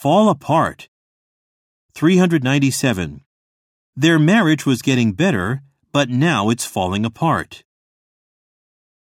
fall apart. 397. Their marriage was getting better, but now it's falling apart.